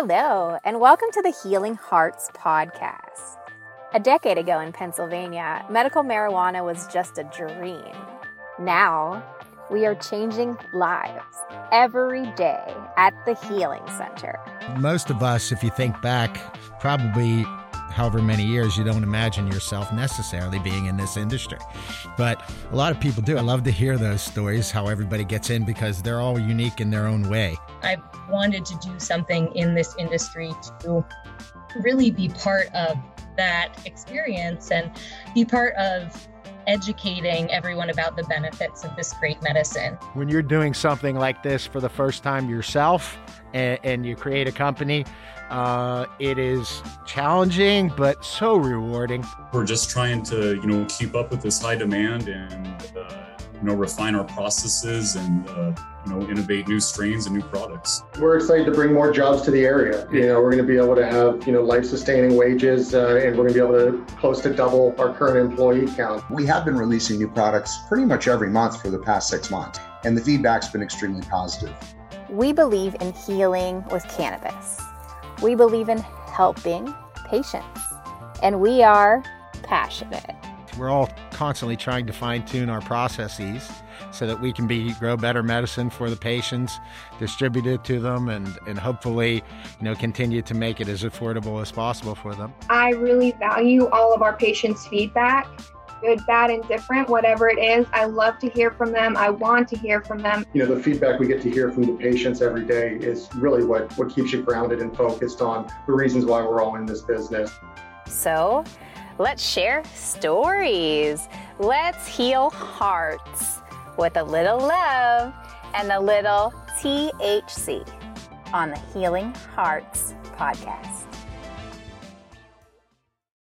Hello, and welcome to the Healing Hearts podcast. A decade ago in Pennsylvania, medical marijuana was just a dream. Now, we are changing lives every day at the Healing Center. Most of us, if you think back, probably however many years, you don't imagine yourself necessarily being in this industry. But a lot of people do. I love to hear those stories, how everybody gets in, because they're all unique in their own way. I wanted to do something in this industry to really be part of that experience and be part of educating everyone about the benefits of this great medicine. When you're doing something like this for the first time yourself and, and you create a company, uh, it is challenging, but so rewarding. We're just trying to, you know, keep up with this high demand and, uh, you know, refine our processes and, uh, you know, innovate new strains and new products. We're excited to bring more jobs to the area. You know, we're going to be able to have, you know, life-sustaining wages, uh, and we're going to be able to close to double our current employee count. We have been releasing new products pretty much every month for the past six months, and the feedback's been extremely positive. We believe in healing with cannabis. We believe in helping patients, and we are passionate. We're all constantly trying to fine tune our processes so that we can be grow better medicine for the patients, distribute it to them, and, and hopefully, you know, continue to make it as affordable as possible for them. I really value all of our patients' feedback good, bad, and different, whatever it is. I love to hear from them. I want to hear from them. You know, the feedback we get to hear from the patients every day is really what, what keeps you grounded and focused on the reasons why we're all in this business. So let's share stories. Let's heal hearts with a little love and a little THC on the Healing Hearts podcast.